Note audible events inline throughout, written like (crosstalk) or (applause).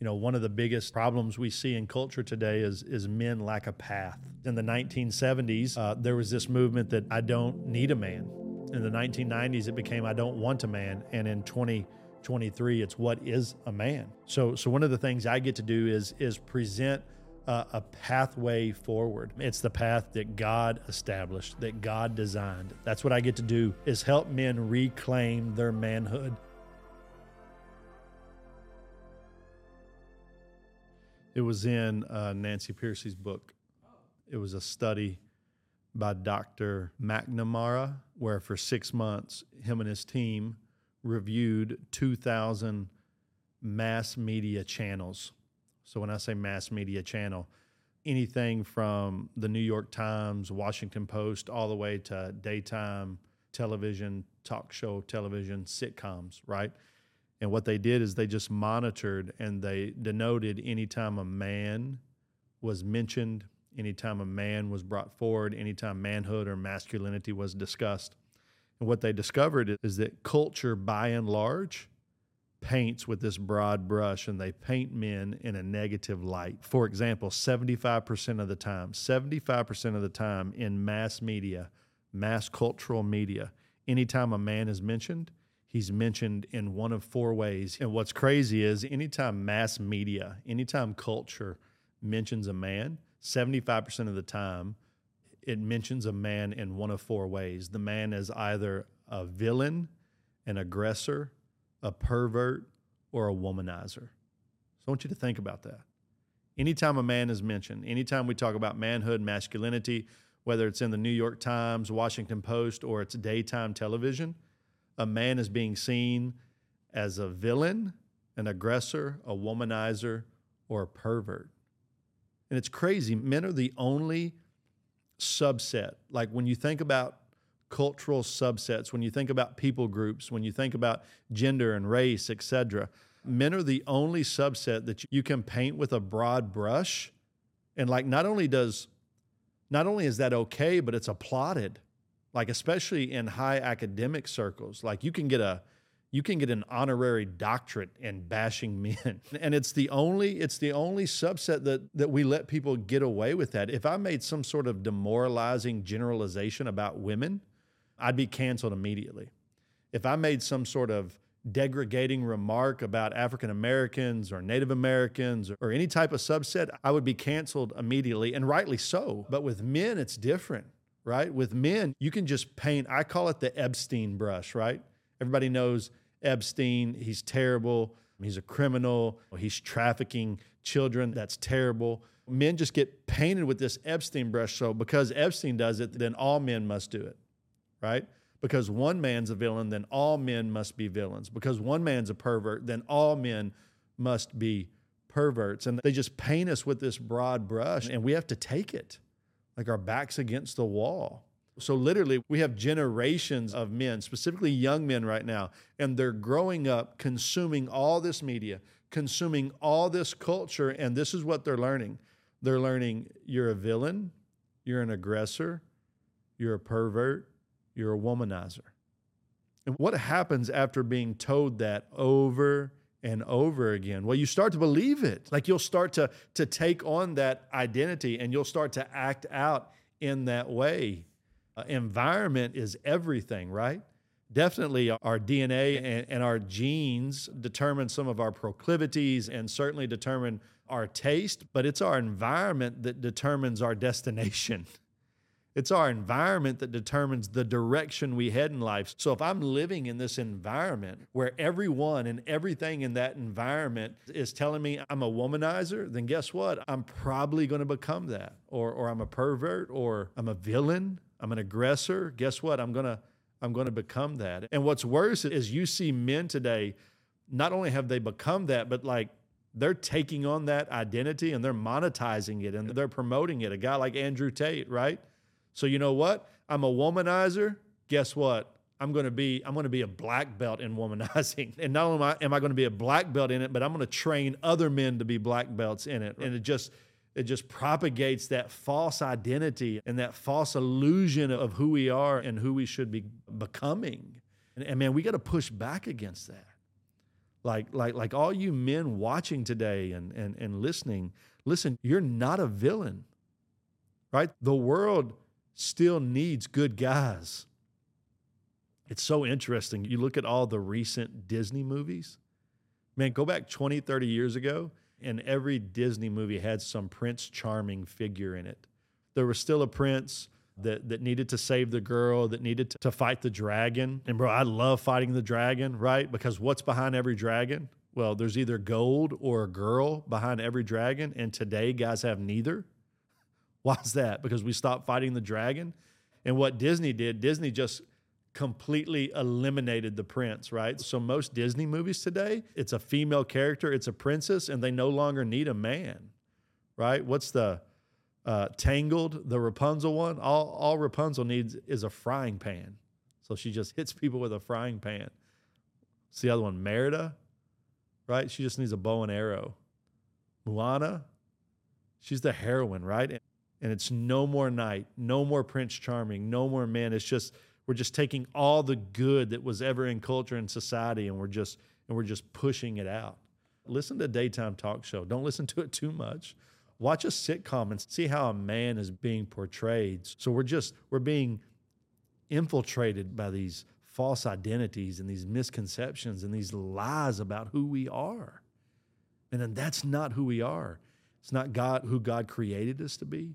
You know, one of the biggest problems we see in culture today is is men lack a path. In the 1970s, uh, there was this movement that I don't need a man. In the 1990s, it became I don't want a man, and in 2023, it's what is a man. So, so one of the things I get to do is is present uh, a pathway forward. It's the path that God established, that God designed. That's what I get to do is help men reclaim their manhood It was in uh, Nancy Pearcey's book. It was a study by Dr. McNamara, where for six months, him and his team reviewed 2,000 mass media channels. So when I say mass media channel, anything from the New York Times, Washington Post, all the way to daytime television, talk show television, sitcoms, right? And what they did is they just monitored and they denoted anytime a man was mentioned, anytime a man was brought forward, anytime manhood or masculinity was discussed. And what they discovered is that culture, by and large, paints with this broad brush and they paint men in a negative light. For example, 75% of the time, 75% of the time in mass media, mass cultural media, anytime a man is mentioned, he's mentioned in one of four ways. And what's crazy is anytime mass media, anytime culture mentions a man, 75% of the time, it mentions a man in one of four ways. The man is either a villain, an aggressor, a pervert, or a womanizer. So I want you to think about that. Anytime a man is mentioned, anytime we talk about manhood, masculinity, whether it's in the New York Times, Washington Post, or it's daytime television, a man is being seen as a villain, an aggressor, a womanizer, or a pervert. And it's crazy. Men are the only subset. Like when you think about cultural subsets, when you think about people groups, when you think about gender and race, etc., men are the only subset that you can paint with a broad brush. And like not only does not only is that okay, but it's applauded like especially in high academic circles like you can get a you can get an honorary doctorate in bashing (laughs) men. And it's the only it's the only subset that that we let people get away with that. If i made some sort of demoralizing generalization about women i'd be canceled immediately. If i made some sort of degrading remark about african americans or native americans or any type of subset i would be canceled immediately and rightly so. But with men it's different right? With men, you can just paint, I call it the Epstein brush, right? Everybody knows Epstein, he's terrible, he's a criminal, he's trafficking children, that's terrible. Men just get painted with this Epstein brush. So because Epstein does it, then all men must do it, right? Because one man's a villain, then all men must be villains. Because one man's a pervert, then all men must be perverts. And they just paint us with this broad brush, and we have to take it like our backs against the wall. So, literally, we have generations of men, specifically young men right now, and they're growing up consuming all this media, consuming all this culture, and this is what they're learning. They're learning you're a villain, you're an aggressor, you're a pervert, you're a womanizer. And what happens after being told that over and over again. Well, you start to believe it. Like you'll start to, to take on that identity and you'll start to act out in that way. Uh, environment is everything, right? Definitely our DNA and, and our genes determine some of our proclivities and certainly determine our taste, but it's our environment that determines our (laughs) destination. It's our environment that determines the direction we head in life. So if I'm living in this environment where everyone and everything in that environment is telling me I'm a womanizer, then guess what? I'm probably going to become that. Or or I'm a pervert or I'm a villain, I'm an aggressor. Guess what? I'm going to I'm going to become that. And what's worse is you see men today not only have they become that, but like they're taking on that identity and they're monetizing it and they're promoting it. A guy like Andrew Tate, right? So you know what? I'm a womanizer. Guess what? I'm going to be I'm going to be a black belt in womanizing. (laughs) And not only am I, am I going to be a black belt in it, but I'm going to train other men to be black belts in it. And it just it just propagates that false identity and that false illusion of who we are and who we should be becoming. And, and man, we got to push back against that. Like, like, like all you men watching today and, and, and listening, listen, you're not a villain, right? The world still needs good guys. It's so interesting. You look at all the recent Disney movies. Man, go back 20, 30 years ago, and every Disney movie had some Prince Charming figure in it. There was still a prince that, that needed to save the girl, that needed to, to fight the dragon. And bro, I love fighting the dragon, right? Because what's behind every dragon? Well, there's either gold or a girl behind every dragon. And today, guys have neither. Why is that? Because we stopped fighting the dragon. And what Disney did, Disney just completely eliminated the prince, right? So most Disney movies today, it's a female character, it's a princess, and they no longer need a man, right? What's the uh, Tangled, the Rapunzel one? All, all Rapunzel needs is a frying pan. So she just (laughs) hits people with a frying pan. It's the other one, Merida, right? She just needs a bow and arrow. Moana, she's the heroine, right? And it's no more knight, no more Prince Charming, no more man. It's just we're just taking all the good that was ever in culture and society and we're just and we're just pushing it out. Listen to a daytime talk show. Don't listen to it too much. Watch a sitcom and see how a man is being portrayed. So we're just we're being infiltrated by these false identities and these misconceptions and these lies about who we are. And then that's not who we are. It's not God who God created us to be.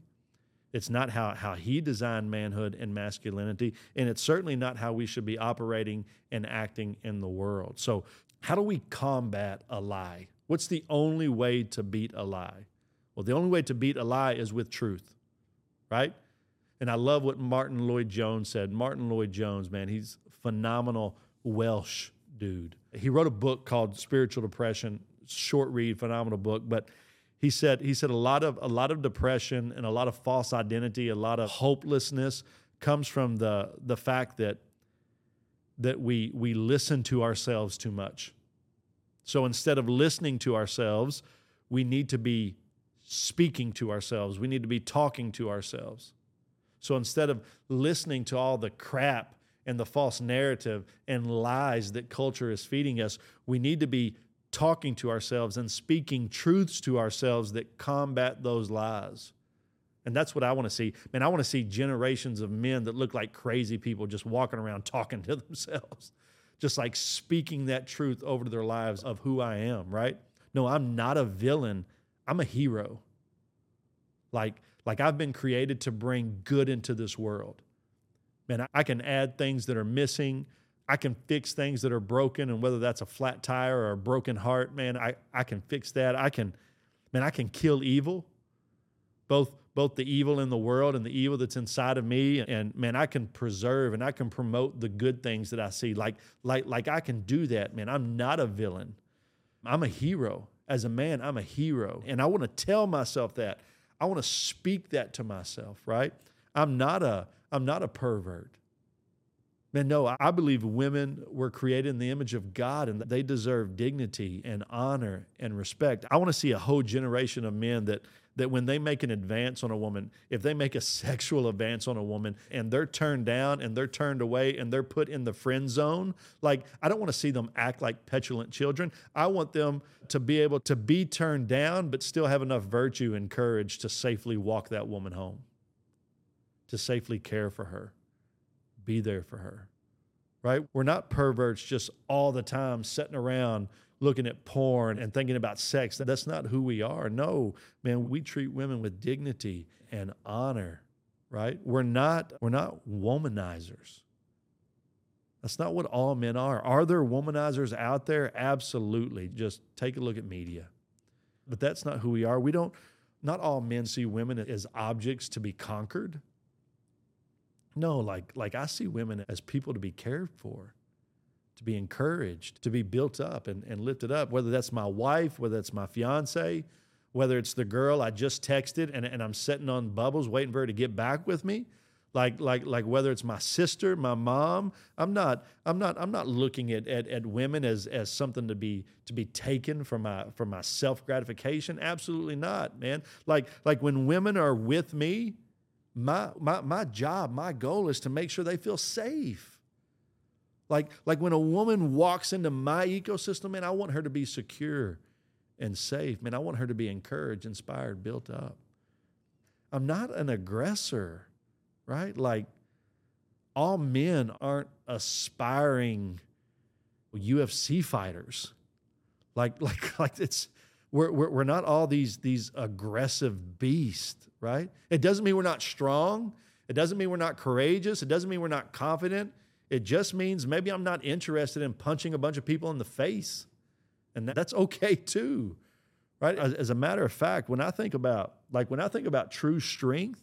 It's not how, how he designed manhood and masculinity, and it's certainly not how we should be operating and acting in the world. So, how do we combat a lie? What's the only way to beat a lie? Well, the only way to beat a lie is with truth, right? And I love what Martyn Lloyd-Jones said. Martyn Lloyd-Jones, man, he's phenomenal Welsh dude. He wrote a book called Spiritual Depression, short read, phenomenal book, but he said he said a lot of a lot of depression and a lot of false identity, a lot of hopelessness comes from the the fact that that we we listen to ourselves too much. So instead of listening to ourselves, we need to be speaking to ourselves. We need to be talking to ourselves. So instead of listening to all the crap and the false narrative and lies that culture is feeding us, we need to be talking to ourselves and speaking truths to ourselves that combat those lies. And that's what I want to see. Man, I want to see generations of men that look like crazy people just walking around talking to (laughs) themselves, just like speaking that truth over to their lives of who I am, right? No, I'm not a villain. I'm a hero. Like, like I've been created to bring good into this world. Man, I can add things that are missing. I can fix things that are broken, and whether that's a flat tire or a broken heart, man, I, I can fix that. I can, man, I can kill evil, both both the evil in the world and the evil that's inside of me. And man, I can preserve and I can promote the good things that I see. Like, like, like I can do that, man. I'm not a villain. I'm a hero. As a man, I'm a hero. And I want to tell myself that. I want to speak that to myself, right? I'm not a I'm not a pervert. Man, no, I believe women were created in the image of God and they deserve dignity and honor and respect. I want to see a whole generation of men that that when they make an advance on a woman, if they make a (laughs) sexual advance on a woman and they're turned down and they're turned away and they're put in the friend zone, like I don't want to see them act like petulant children. I want them to be able to be turned down but still have enough virtue and courage to safely walk that woman home. To safely care for her be there for her, right? We're not perverts just all the time sitting around looking at porn and thinking about sex. That's not who we are. No, man, we treat women with dignity and honor, right? We're not we're not womanizers. That's not what all men are. Are there womanizers out there? Absolutely. Just take a look at media. But that's not who we are. We don't not all men see women as objects to be conquered. No, like like I see women as people to be cared for, to be encouraged, to be built up and, and lifted up, whether that's my wife, whether that's my fiance, whether it's the girl I just texted and, and I'm sitting on bubbles waiting for her to get back with me. Like, like, like whether it's my sister, my mom, I'm not, I'm not, I'm not looking at, at, at women as, as something to be, to be taken for my, for my self gratification. Absolutely not, man. Like, like when women are with me, my, my, my job, my goal is to make sure they feel safe. Like, like when a woman walks into my ecosystem, man, I want her to be secure and safe. Man, I want her to be encouraged, inspired, built up. I'm not an aggressor, right? Like all men aren't aspiring UFC fighters. Like, (laughs) like, like it's we're, we're, we're not all these these aggressive beasts, right? It doesn't mean we're not strong. It doesn't mean we're not courageous. It doesn't mean we're not confident. It just means maybe I'm not interested in punching a bunch of people in the face. And that's okay too. Right? As, as a matter of fact, when I think about like when I think about true strength,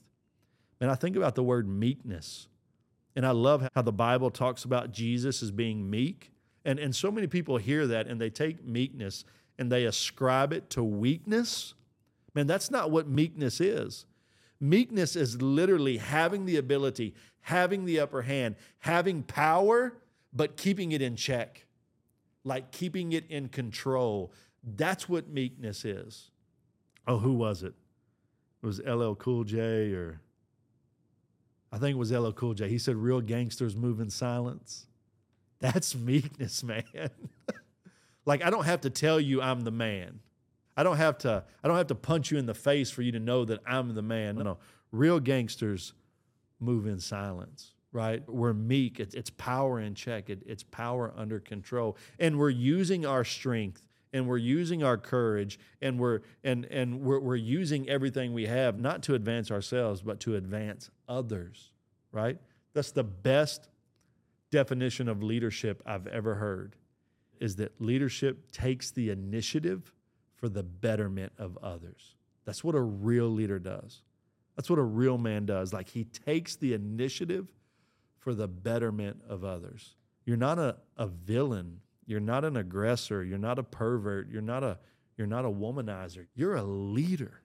and I think about the word meekness. And I love how the Bible talks about Jesus as being meek. And, and so many people hear that and they take meekness and they ascribe it to weakness. Man, that's not what meekness is. Meekness is literally having the ability, having the upper hand, having power, but keeping it in check, like keeping it in control. That's what meekness is. Oh, who was it? It was LL Cool J or I think it was LL Cool J. He said, Real gangsters move in silence. That's (laughs) meekness, man. (laughs) like I don't have to tell you I'm the man. I don't have to I don't have to punch you in the face for you to know that I'm the man. No, no. Real gangsters move in silence, right? We're meek. It's, it's power in check. It, it's power under control. And we're using our strength and we're using our courage and we're and and we're, we're using everything we have not to advance ourselves but to advance others right that's the best definition of leadership i've ever heard is that leadership takes the initiative for the betterment of others that's what a real leader does that's what a real man does like he takes the initiative for the betterment of others you're not a, a villain you're not an aggressor. You're not a pervert. You're not a, you're not a womanizer. You're a leader.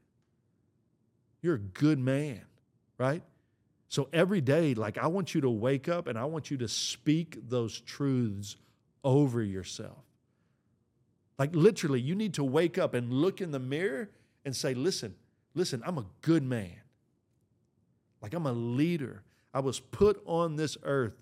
You're a good man, right? So every day, like I want you to wake up and I want you to speak those truths over yourself. Like literally, you need to wake up and look in the mirror and say, listen, listen, I'm a good man. Like I'm a leader. I was put on this earth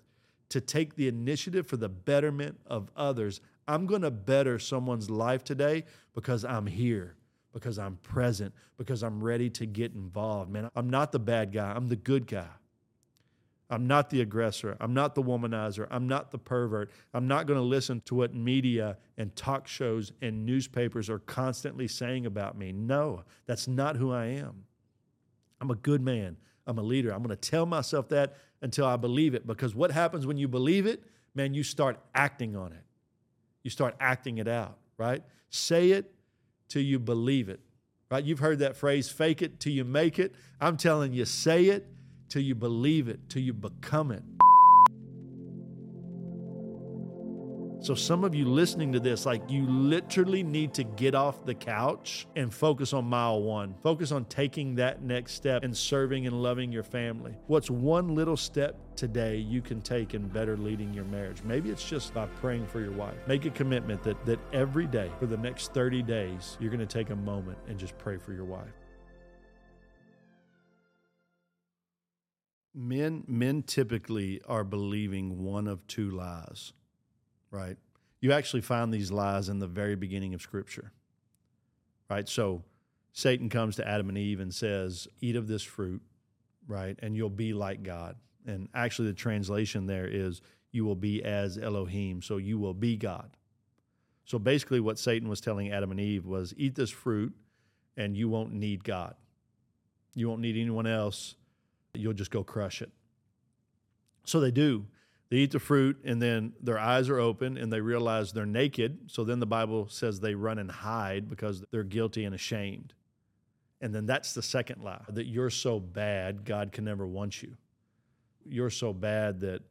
to take the initiative for the betterment of others. I'm going to better someone's life today because I'm here, because I'm present, because I'm ready to get involved. Man, I'm not the bad guy, I'm the good guy. I'm not the aggressor. I'm not the womanizer. I'm not the pervert. I'm not going to listen to what media and talk shows and newspapers are constantly saying about me. No, that's not who I am. I'm a good man. I'm a leader. I'm going to tell myself that until I believe it. Because what happens when you believe it? Man, you start acting on it. You start acting it out, right? Say it till you believe it, right? You've heard that phrase, fake it till you make it. I'm telling you, say it till you believe it, till you become it. So, some of you listening to this, like you literally need to get off the couch and focus on mile one. Focus on taking that next step and serving and loving your family. What's one little step today you can take in better leading your marriage? Maybe it's just by praying for your wife. Make a commitment that, that every day for the next 30 days, you're going to take a moment and just pray for your wife. Men, men typically are believing one of two lies right? You actually find these lies in the very beginning of Scripture, right? So Satan comes to Adam and Eve and says, Eat of this fruit, right? And you'll be like God. And actually, the translation there is, You will be as Elohim. So you will be God. So basically, what Satan was telling Adam and Eve was, Eat this fruit and you won't need God. You won't need anyone else. You'll just go crush it. So they do. They eat the fruit and then their eyes are open and they realize they're naked. So then the Bible says they run and hide because they're guilty and ashamed. And then that's the second lie that you're so bad, God can never want you. You're so bad that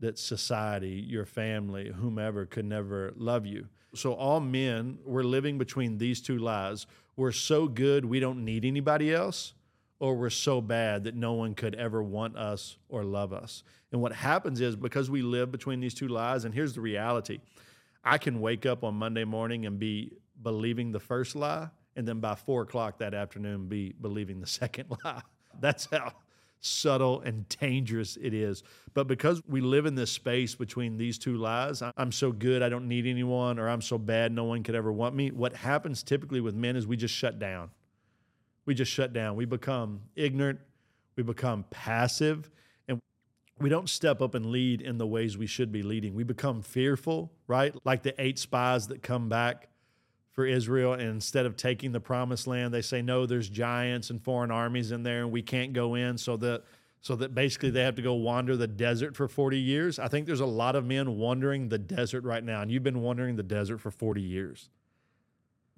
that society, your family, whomever could never love you. So all men, we're living between these two lies. We're so good we don't need anybody else or we're so bad that no one could ever want us or love us. And what happens is because we live between these two lies, and here's the reality I can wake up on Monday morning and be believing the first lie, and then by four o'clock that afternoon be believing the (laughs) second lie. That's how subtle and dangerous it is. But because we live in this space between these two lies, I'm so good, I don't need anyone, or I'm so bad, no one could ever want me. What happens typically with men is we just shut down. We just shut down. We become ignorant, we become passive, and we don't step up and lead in the ways we should be leading. We become fearful, right? Like the eight spies that come back for Israel. And instead of taking the promised land, they say, no, there's giants and foreign armies in there and we can't go in. So that so that basically they have to go wander the desert for 40 years. I think there's a lot of men wandering the desert right now, and you've been wandering the desert for 40 years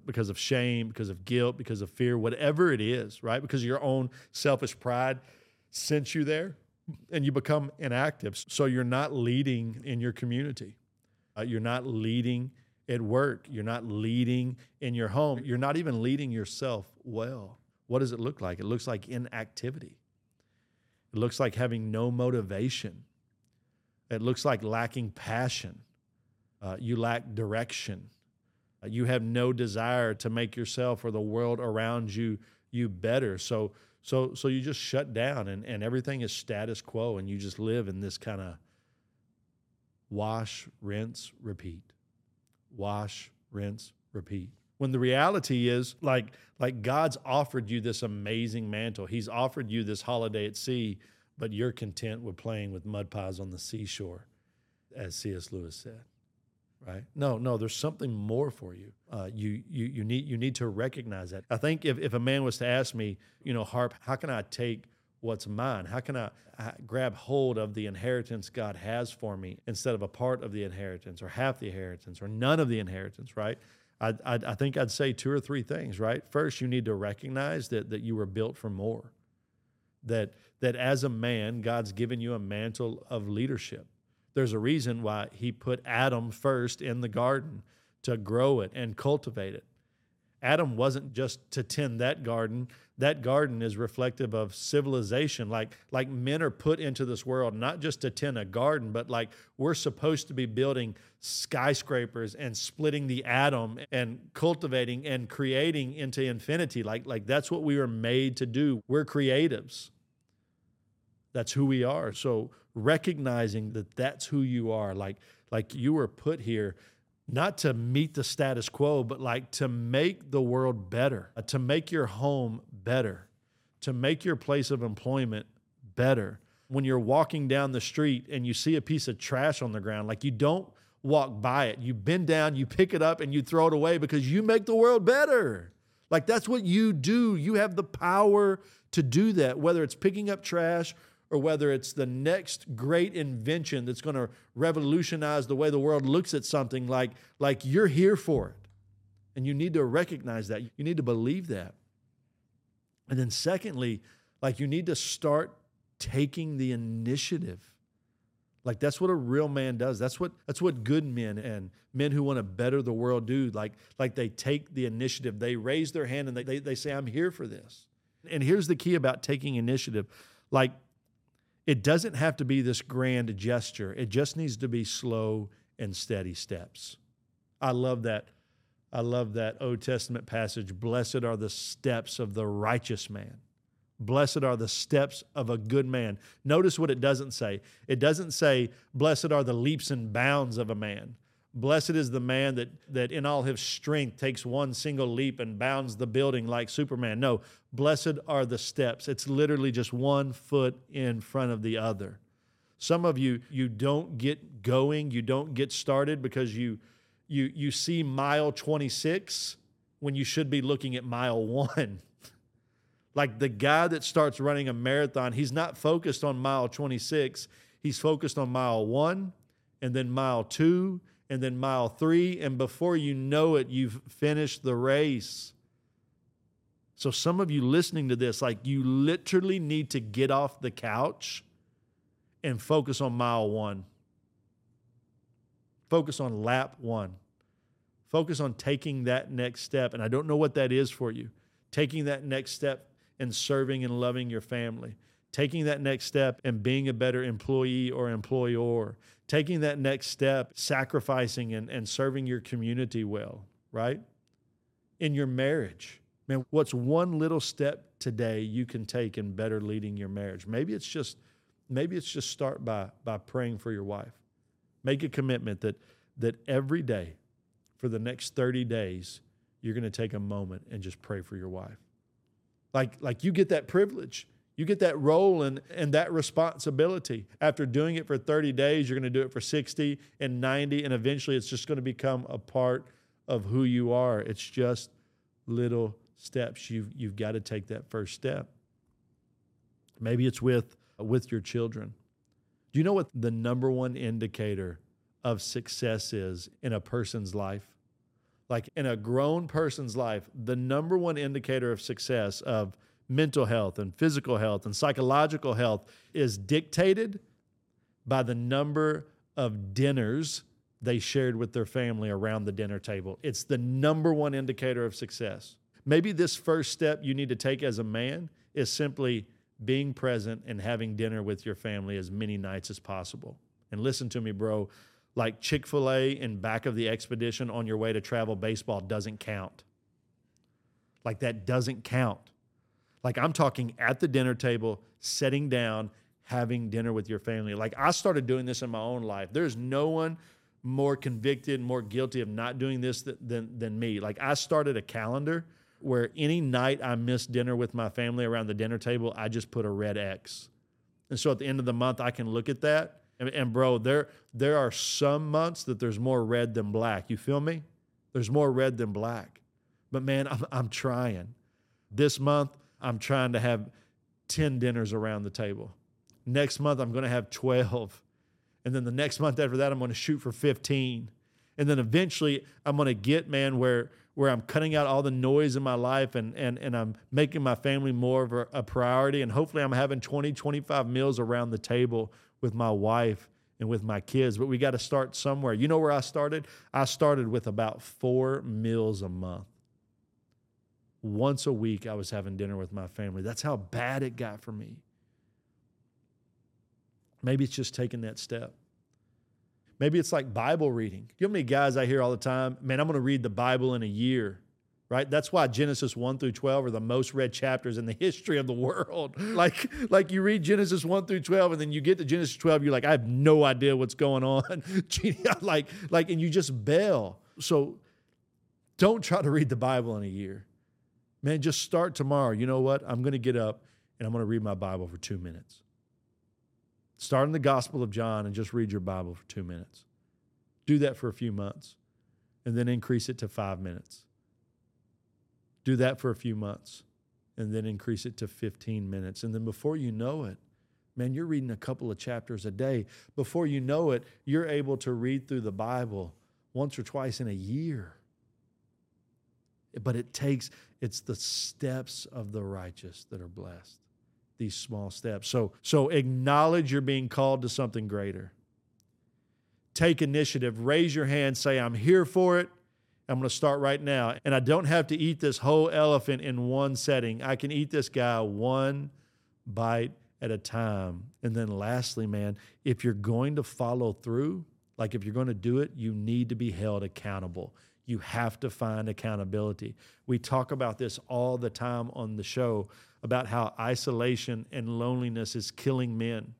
because of shame, because of guilt, because of fear, whatever it is, right? Because your own selfish pride sent you there and you become inactive. So you're not leading in your community. Uh, you're not leading at work. You're not leading in your home. You're not even leading yourself well. What does it look like? It looks like inactivity. It looks like having no motivation. It looks like lacking passion. Uh, you lack direction. Uh, you have no desire to make yourself or the world around you you better. So so so you just shut down and, and everything is status quo and you just live in this kind of wash, rinse, repeat wash, rinse, repeat. When the reality is like like God's offered you this amazing mantle. He's offered you this holiday at sea, but you're content with playing with mud pies on the seashore, as C.S. Lewis said. Right? No, no, there's something more for you. Uh, you you you need you need to recognize that. I think if, if a man was to ask me, you know, Harp, how can I take what's mine? How can I, I, grab hold of the inheritance God has for me instead of a part of the inheritance or half the inheritance or none of the inheritance, right? I, I, I think I'd say two or three things, right? First, you need to recognize that, that you were built for more, that, that as a man, God's given you a mantle of leadership. There's a reason why he put Adam first in the garden to grow it and cultivate it. Adam wasn't just to tend that garden, that garden is reflective of civilization. Like like men are put into this world not just to tend a garden but like we're supposed to be building skyscrapers and splitting the atom and cultivating and creating into infinity. Like like that's what we were made to do. We're creatives. That's who we are. So recognizing that that's who you are like like you were put here not to meet the status quo, but like to make the world better, uh, to make your home better, to make your place of employment better. When you're walking down the street and you see a piece of trash on the ground, like you don't walk by it. You bend down, you pick it up, and you throw it away because you make the world better. Like that's what you do. You have the power to do that, whether it's picking up trash or whether it's the next great invention that's going to revolutionize the way the world looks at something like like you're here for it. And you need to recognize that. You need to believe that. And then secondly like you need to start taking the initiative. Like that's what a real man does. That's what that's what good men and men who want to better the world do. Like like they take the initiative. They raise their hand and they, they, they say i'm here for this. And here's the key about taking initiative. Like it doesn't have to be this grand gesture, it just needs to be slow and steady steps. I love that. I love that Old Testament passage. Blessed are the steps of the righteous man. Blessed are the steps of a good man. Notice what it doesn't say. It doesn't say, Blessed are the leaps and bounds of a man. Blessed is the man that, that in all his strength takes one single leap and bounds the building like Superman. No, blessed are the steps. It's literally just one foot in front of the other. Some of you, you don't get going, you don't get started because you, you, you see mile 26 when you should be looking at mile one. (laughs) like the guy that starts running a marathon, he's not focused on mile 26, he's focused on mile one and then mile two and then mile three, and before you know it, you've finished the race. So, some of you listening to this, like you literally need to get off the couch and focus on mile one. Focus on lap one. Focus on taking that next step. And I don't know what that is for you. Taking that next step and serving and loving your family taking that next step and being a better employee or employer, taking that next step, sacrificing and, and serving your community well, right? In your marriage, Man, what's one little step today you can take in better leading your marriage? Maybe it's just maybe it's just start by by praying for your wife. Make a commitment that that every day for the next 30 days you're going to take a moment and just pray for your wife. Like like you get that privilege. You get that role and, and that responsibility. After doing it for 30 days, you're going to do it for 60 and 90, and eventually it's just going to become a part of who you are. It's just little steps. You've, you've got to take that first step. Maybe it's with, with your children. Do you know what the number one indicator of success is in a person's life? Like in a grown person's life, the number one indicator of success of mental health and physical health and psychological health is dictated by the number of dinners they shared with their family around the dinner table. It's the number one indicator of success. Maybe this first step you need to take as a man is simply being present and having dinner with your family as many nights as possible. And listen to me, bro, like Chick fil A in back of the expedition on your way to travel baseball doesn't count. Like that doesn't count. Like I'm talking at the dinner table, sitting down, having dinner with your family. Like I started doing this in my own life. There's no one more convicted, more guilty of not doing this than, than me. Like I started a calendar where any night I missed dinner with my family around the dinner table, I just put a red X. And so at the end of the month, I can look at that. And, and bro, there there are some months that there's more red than black. You feel me? There's more red than black. But man, I'm, I'm trying. This month, I'm trying to have 10 dinners around the table. Next month, I'm going to have 12. And then the next month after that, I'm going to shoot for 15. And then eventually, I'm going to get, man, where, where I'm cutting out all the noise in my life and, and, and I'm making my family more of a, a priority. And hopefully, I'm having 20, 25 meals around the table with my wife and with my kids. But we got to start somewhere. You know where I started? I started with about four meals a month once a week I was having dinner with my family. That's how bad it got for me. Maybe it's just taking that step. Maybe it's like Bible reading. You know how many guys I hear all the time, man, I'm going to read the Bible in a year, right? That's why Genesis 1 through 12 are the most read chapters in the (laughs) history of the world. (laughs) Like, like you read Genesis 1 through 12, and then you get to Genesis 12, you're like, I have no idea what's going on. (laughs) like, like, and you just bail. So don't try to read the Bible in a year Man, just start tomorrow. You know what? I'm going to get up and I'm going to read my Bible for two minutes. Start in the Gospel of John and just read your Bible for two minutes. Do that for a few months and then increase it to five minutes. Do that for a few months and then increase it to 15 minutes. And then before you know it, man, you're reading a couple of chapters a day. Before you know it, you're able to read through the Bible once or twice in a year. But it takes, it's the steps of the righteous that are blessed. These small steps. So, so acknowledge you're being called to something greater. Take initiative. Raise your hand. Say, I'm here for it. I'm going to start right now. And I don't have to eat this whole elephant in one setting. I can eat this guy one bite at a time. And then, lastly, man, if you're going to follow through, like if you're going to do it, you need to be held accountable. You have to find accountability. We talk about this all the time on the show about how isolation and loneliness is killing men.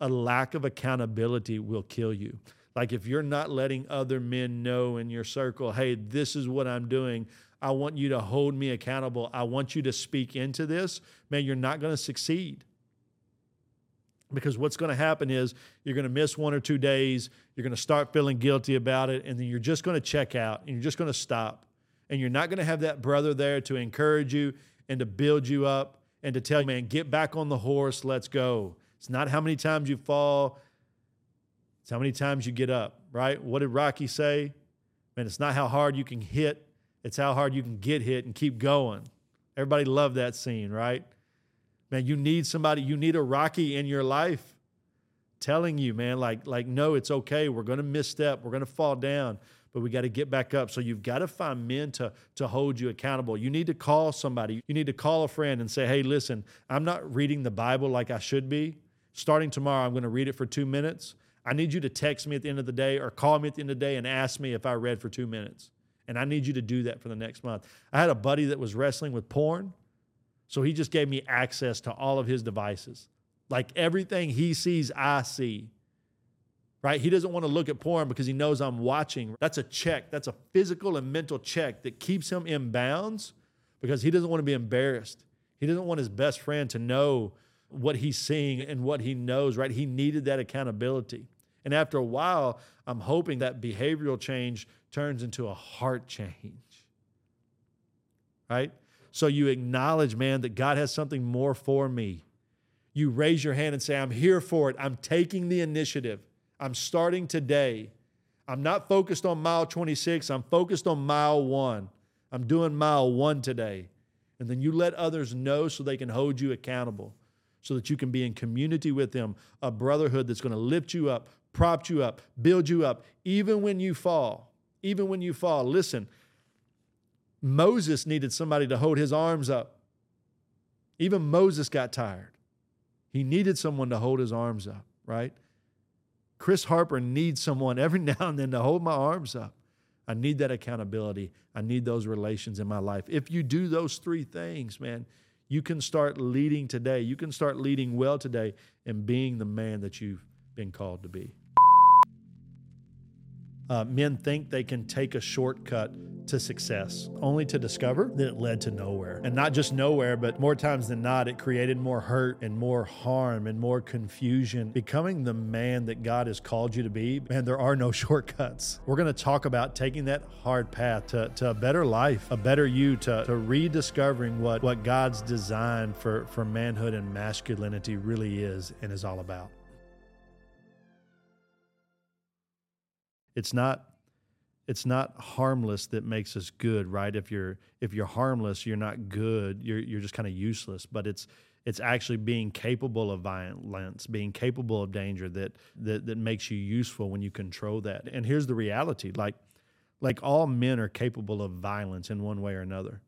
A lack of accountability will kill you. Like if you're not letting other men know in your circle, hey, this is what I'm doing. I want you to hold me accountable. I want you to speak into this. Man, you're not going to succeed. Because what's going to happen is you're going to miss one or two days, you're going to start feeling guilty about it, and then you're just going to check out and you're just going to stop. And you're not going to have that brother there to encourage you and to build you up and to tell you, man, get back on the horse, let's go. It's not how many times you fall, it's how many times you get up, right? What did Rocky say? Man, it's not how hard you can hit, it's how hard you can get hit and keep going. Everybody loved that scene, right? Man, you need somebody, you need a Rocky in your life telling you, man, like, like, no, it's okay. We're to misstep. We're to fall down, but we got to get back up. So you've got to find men to, to hold you accountable. You need to call somebody. You need to call a friend and say, hey, listen, I'm not reading the Bible like I should be. Starting tomorrow, I'm going to read it for two minutes. I need you to text me at the end of the day or call me at the end of the day and ask me if I read for two minutes. And I need you to do that for the next month. I had a buddy that was wrestling with porn. So he just gave me access to all of his devices. Like everything he sees, I see. Right? He doesn't want to look at porn because he knows I'm watching. That's a check. That's a physical and mental check that keeps him in bounds because he doesn't want to be embarrassed. He doesn't want his best friend to know what he's seeing and what he knows, right? He needed that accountability. And after a while, I'm hoping that behavioral change turns into a heart change. Right? So you acknowledge, man, that God has something more for me. You raise your hand and say, I'm here for it. I'm taking the initiative. I'm starting today. I'm not focused on mile 26, I'm focused on mile one. I'm doing mile one today. And then you let others know so they can hold you accountable, so that you can be in community with them, a brotherhood that's going to lift you up, prop you up, build you up, even when you fall. Even when you fall. Listen, Moses needed somebody to hold his arms up. Even Moses got tired. He needed someone to hold his arms up, right? Chris Harper needs someone every (laughs) now and then to hold my arms up. I need that accountability. I need those relations in my life. If you do those three things, man, you can start leading today. You can start leading well today and being the man that you've been called to be. Uh, men think they can take a shortcut to success, only to discover that it led to nowhere. And not just nowhere, but more times than not, it created more hurt and more harm and more confusion. Becoming the man that God has called you to be, man, there are no (laughs) shortcuts. We're going to talk about taking that hard path to, to a better life, a better you, to, to rediscovering what, what God's design for, for manhood and masculinity really is and is all about. It's not it's not harmless that makes us good, right? If you're if you're harmless, you're not good. You're you're just kind of useless. But it's it's actually being capable of violence, being capable of danger that that that makes you useful when you control that. And here's the reality: like like all men are capable of violence in one way or another.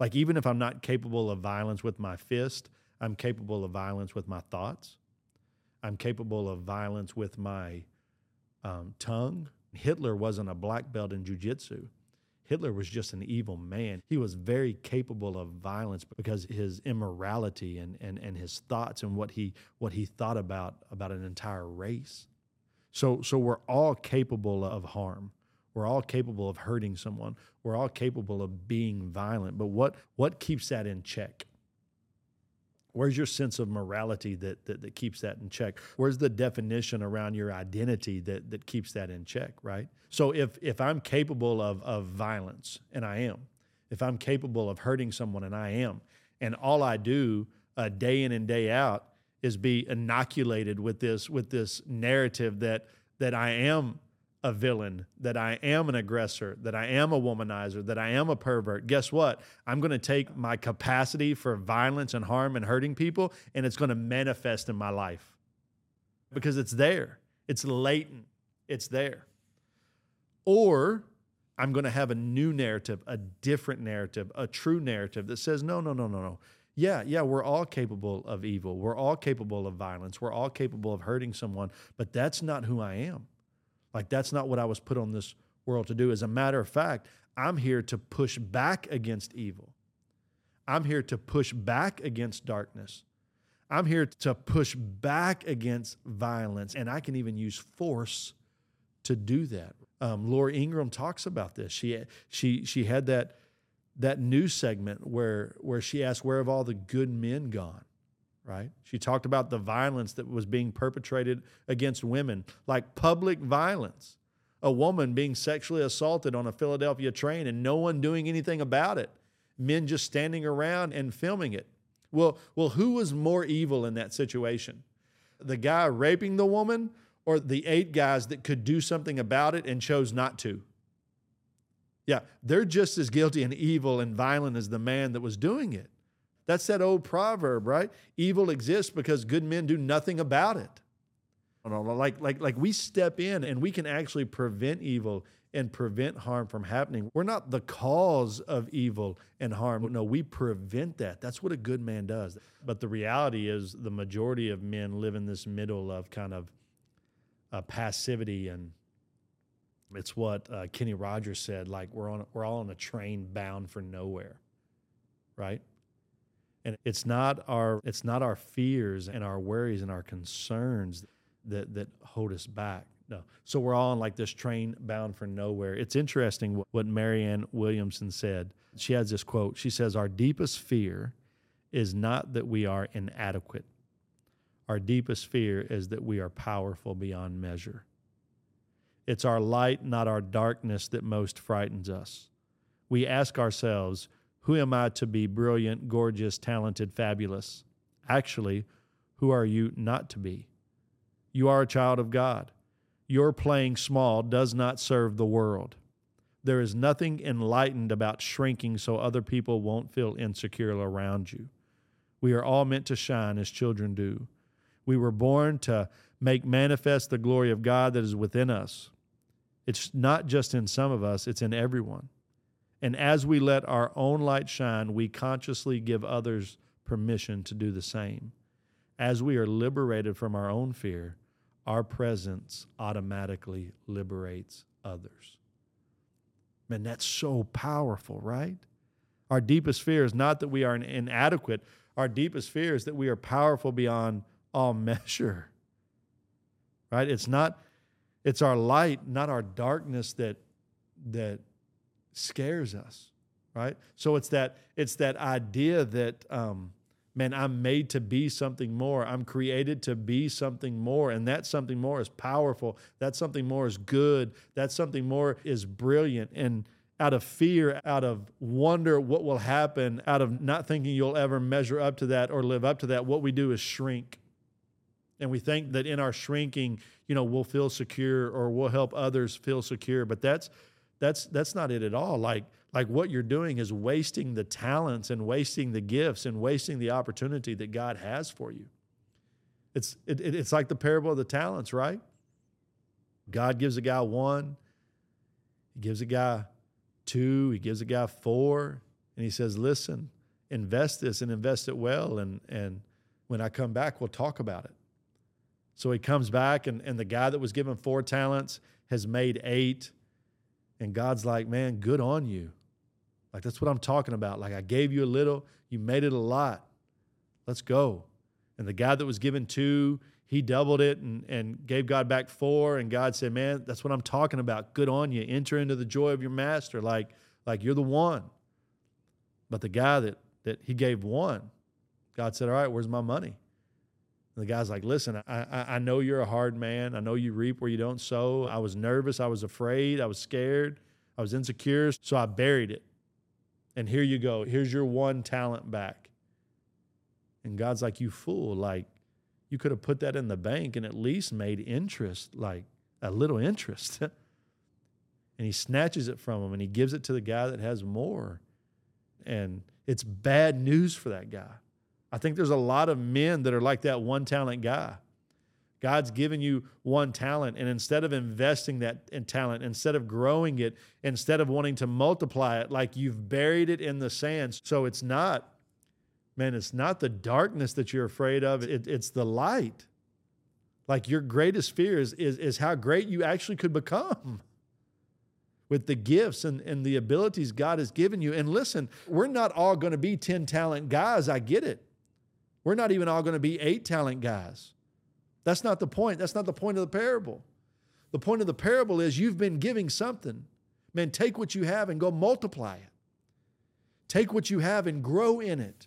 Like even if I'm not capable of violence with my fist, I'm capable of violence with my thoughts. I'm capable of violence with my um, tongue. Hitler wasn't a black belt in jujitsu. Hitler was just an evil man. He was very capable of violence because his immorality and, and, and his thoughts and what he what he thought about about an entire race. So so we're all capable of harm. We're all capable of hurting someone. We're all capable of being violent. But what what keeps that in check? Where's your sense of morality that, that, that keeps that in check? Where's the definition around your identity that, that keeps that in check, right? So if, if I'm capable of, of violence, and I am, if I'm capable of hurting someone, and I am, and all I do uh, day in and day out is be inoculated with this with this narrative that that I am a villain, that I am an aggressor, that I am a womanizer, that I am a pervert, guess what? I'm going to take my capacity for violence and harm and hurting people and it's going to manifest in my life because it's there. It's latent. It's there. Or I'm going to have a new narrative, a different narrative, a true narrative that says, no, no, no, no, no. Yeah, yeah, we're all capable of evil. We're all capable of violence. We're all capable of hurting someone, but that's not who I am. Like, that's not what I was put on this world to do. As a matter of fact, I'm here to push back against evil. I'm here to push back against darkness. I'm here to push back against violence. And I can even use force to do that. Um, Laura Ingraham talks about this. She, she, she had that, that news segment where, where she asked, Where have all the good men gone? Right? She talked about the violence that was being perpetrated against women, like public violence. A woman being sexually assaulted on a Philadelphia train and no one doing anything about it. Men just standing around and filming it. Well, well, who was more evil in that situation? The guy raping the woman or the eight guys that could do something about it and chose not to? Yeah, they're just as guilty and evil and violent as the man that was doing it. That's that old proverb, right? Evil exists because good men do nothing about it. Like, like, like we step in and we can actually prevent evil and prevent harm from happening. We're not the cause of evil and harm. No, we prevent that. That's what a good man does. But the reality is, the majority of men live in this middle of kind of uh, passivity and It's what uh, Kenny Rogers said. Like we're on, we're all on a train bound for nowhere, right? And it's not our, it's not our fears and our worries and our concerns that that hold us back. No. So we're all on like this train bound for nowhere. It's interesting what, what Marianne Williamson said. She has this quote. She says, Our deepest fear is not that we are inadequate. Our deepest fear is that we are powerful beyond measure. It's our light, not our darkness, that most frightens us. We ask ourselves, Who am I to be brilliant, gorgeous, talented, fabulous? Actually, who are you not to be? You are a child of God. Your playing small does not serve the world. There is nothing enlightened about shrinking so other people won't feel insecure around you. We are all meant to shine as children do. We were born to make manifest the glory of God that is within us. It's not just in some of us, it's in everyone. And as we let our own light shine, we consciously give others permission to do the same. As we are liberated from our own fear, our presence automatically liberates others. Man, that's so powerful, right? Our deepest fear is not that we are inadequate. Our deepest fear is that we are powerful beyond all (laughs) measure. Right? It's not it's our light, not our darkness that that scares us. Right? So it's that it's that idea that um, man, I'm made to be something more. I'm created to be something more. And that something more is powerful. That something more is good. That something more is brilliant. And out of fear, out of wonder what will happen, out of not thinking you'll ever measure up to that or live up to that, what we do is shrink. And we think that in our shrinking, you know, we'll feel secure or we'll help others feel secure. But that's that's that's not it at all. Like like what you're doing is wasting the talents and wasting the gifts and wasting the opportunity that God has for you. It's, it, it's like the parable of the talents, right? God gives a guy one, he gives a guy two, he gives a guy four, and he says, Listen, invest this and invest it well. And, and when I come back, we'll talk about it. So he comes back, and, and the guy that was given four talents has made eight. And God's like, Man, good on you. Like that's what I'm talking about. Like I gave you a little, you made it a lot. Let's go. And the guy that was given two, he doubled it and, and gave God back four. And God said, Man, that's what I'm talking about. Good on you. Enter into the joy of your master. Like, like you're the one. But the guy that that he gave one, God said, All right, where's my money? The guy's like, Listen, I, I, I know you're a hard man. I know you reap where you don't sow. I was nervous. I was afraid. I was scared. I was insecure. So I buried it. And here you go. Here's your one talent back. And God's like, You fool. Like, you could have put that in the bank and at least made interest, like a little interest. (laughs) and he snatches it from him and he gives it to the guy that has more. And it's bad news for that guy. I think there's a lot of men that are like that one talent guy. God's given you one talent, and instead of investing that in talent, instead of growing it, instead of wanting to multiply it, like you've buried it in the sand. So it's not, man, it's not the darkness that you're afraid of, it, it's the light. Like your greatest fear is, is, is how great you actually could become with the gifts and, and the abilities God has given you. And listen, we're not all going to be 10 talent guys. I get it. We're not even all going to be eight talent guys. That's not the point. That's not the point of the parable. The point of the parable is you've been giving something. Man, take what you have and go multiply it. Take what you have and grow in it.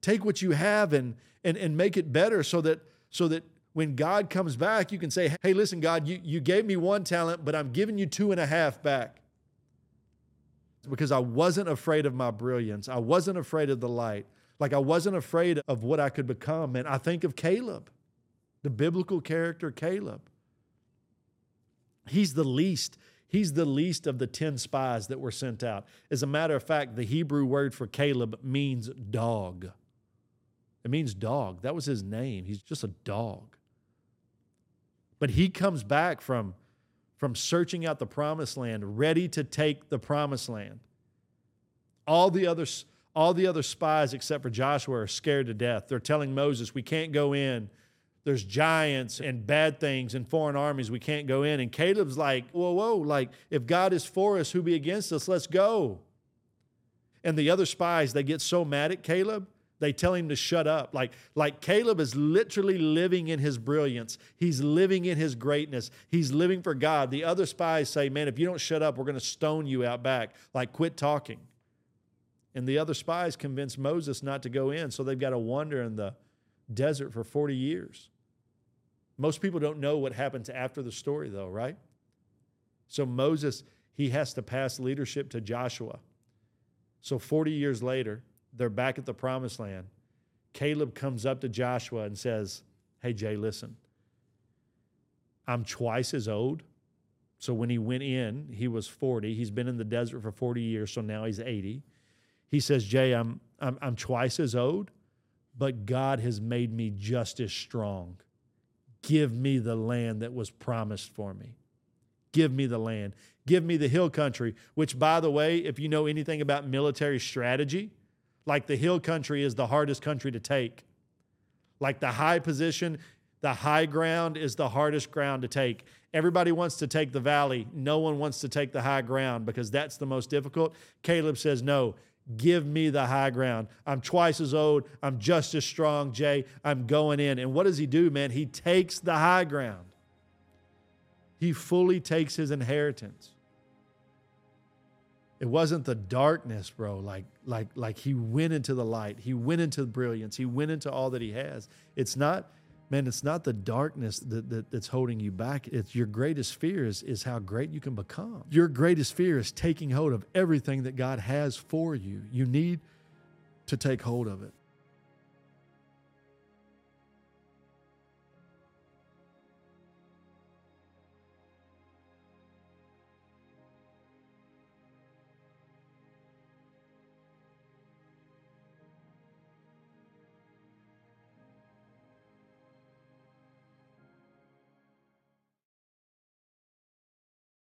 Take what you have and, and, and make it better so that, so that when God comes back, you can say, hey, listen, God, you, you gave me one talent, but I'm giving you two and a half back. Because I wasn't afraid of my brilliance. I wasn't afraid of the light. Like I wasn't afraid of what I could become. And I think of Caleb the biblical character Caleb. He's the least. He's the least of the 10 spies that were sent out. As a matter of fact, the Hebrew word for Caleb means dog. It means dog. That was his name. He's just a dog. But he comes back from, from searching out the promised land, ready to take the promised land. All the other all the other spies except for Joshua are scared to death. They're telling Moses, "We can't go in there's giants and bad things and foreign armies. We can't go in. And Caleb's like, whoa, whoa, like if God is for us, who be against us? Let's go. And the other spies, they get so mad at Caleb, they tell him to shut up. Like, like Caleb is literally living in his brilliance. He's living in his greatness. He's living for God. The other spies say, Man, if you don't shut up, we're going to stone you out back. Like, quit talking. And the other spies convince Moses not to go in, so they've got to wander in the desert for 40 years. Most people don't know what happens after the story, though, right? So Moses, he has to pass leadership to Joshua. So 40 years later, they're back at the promised land. Caleb comes up to Joshua and says, Hey, Jay, listen, I'm twice as old. So when he went in, he was 40. He's been in the desert for 40 years, so now he's 80. He says, Jay, I'm, I'm, I'm twice as old, but God has made me just as strong. Give me the land that was promised for me. Give me the land. Give me the hill country, which, by the way, if you know anything about military strategy, like the hill country is the hardest country to take. Like the high position, the high ground is the hardest ground to take. Everybody wants to take the valley. No one wants to take the high ground because that's the most difficult. Caleb says, No, give me the high ground. I'm twice as old. I'm just as strong, Jay. I'm going in. And what does he do, man? He takes the high ground, he fully takes his inheritance. It wasn't the darkness, bro. Like, like, like he went into the light. He went into the brilliance. He went into all that he has. It's not, man, it's not the darkness that, that, that's holding you back. It's your greatest fear is, is how great you can become. Your greatest fear is taking hold of everything that God has for you. You need to take hold of it.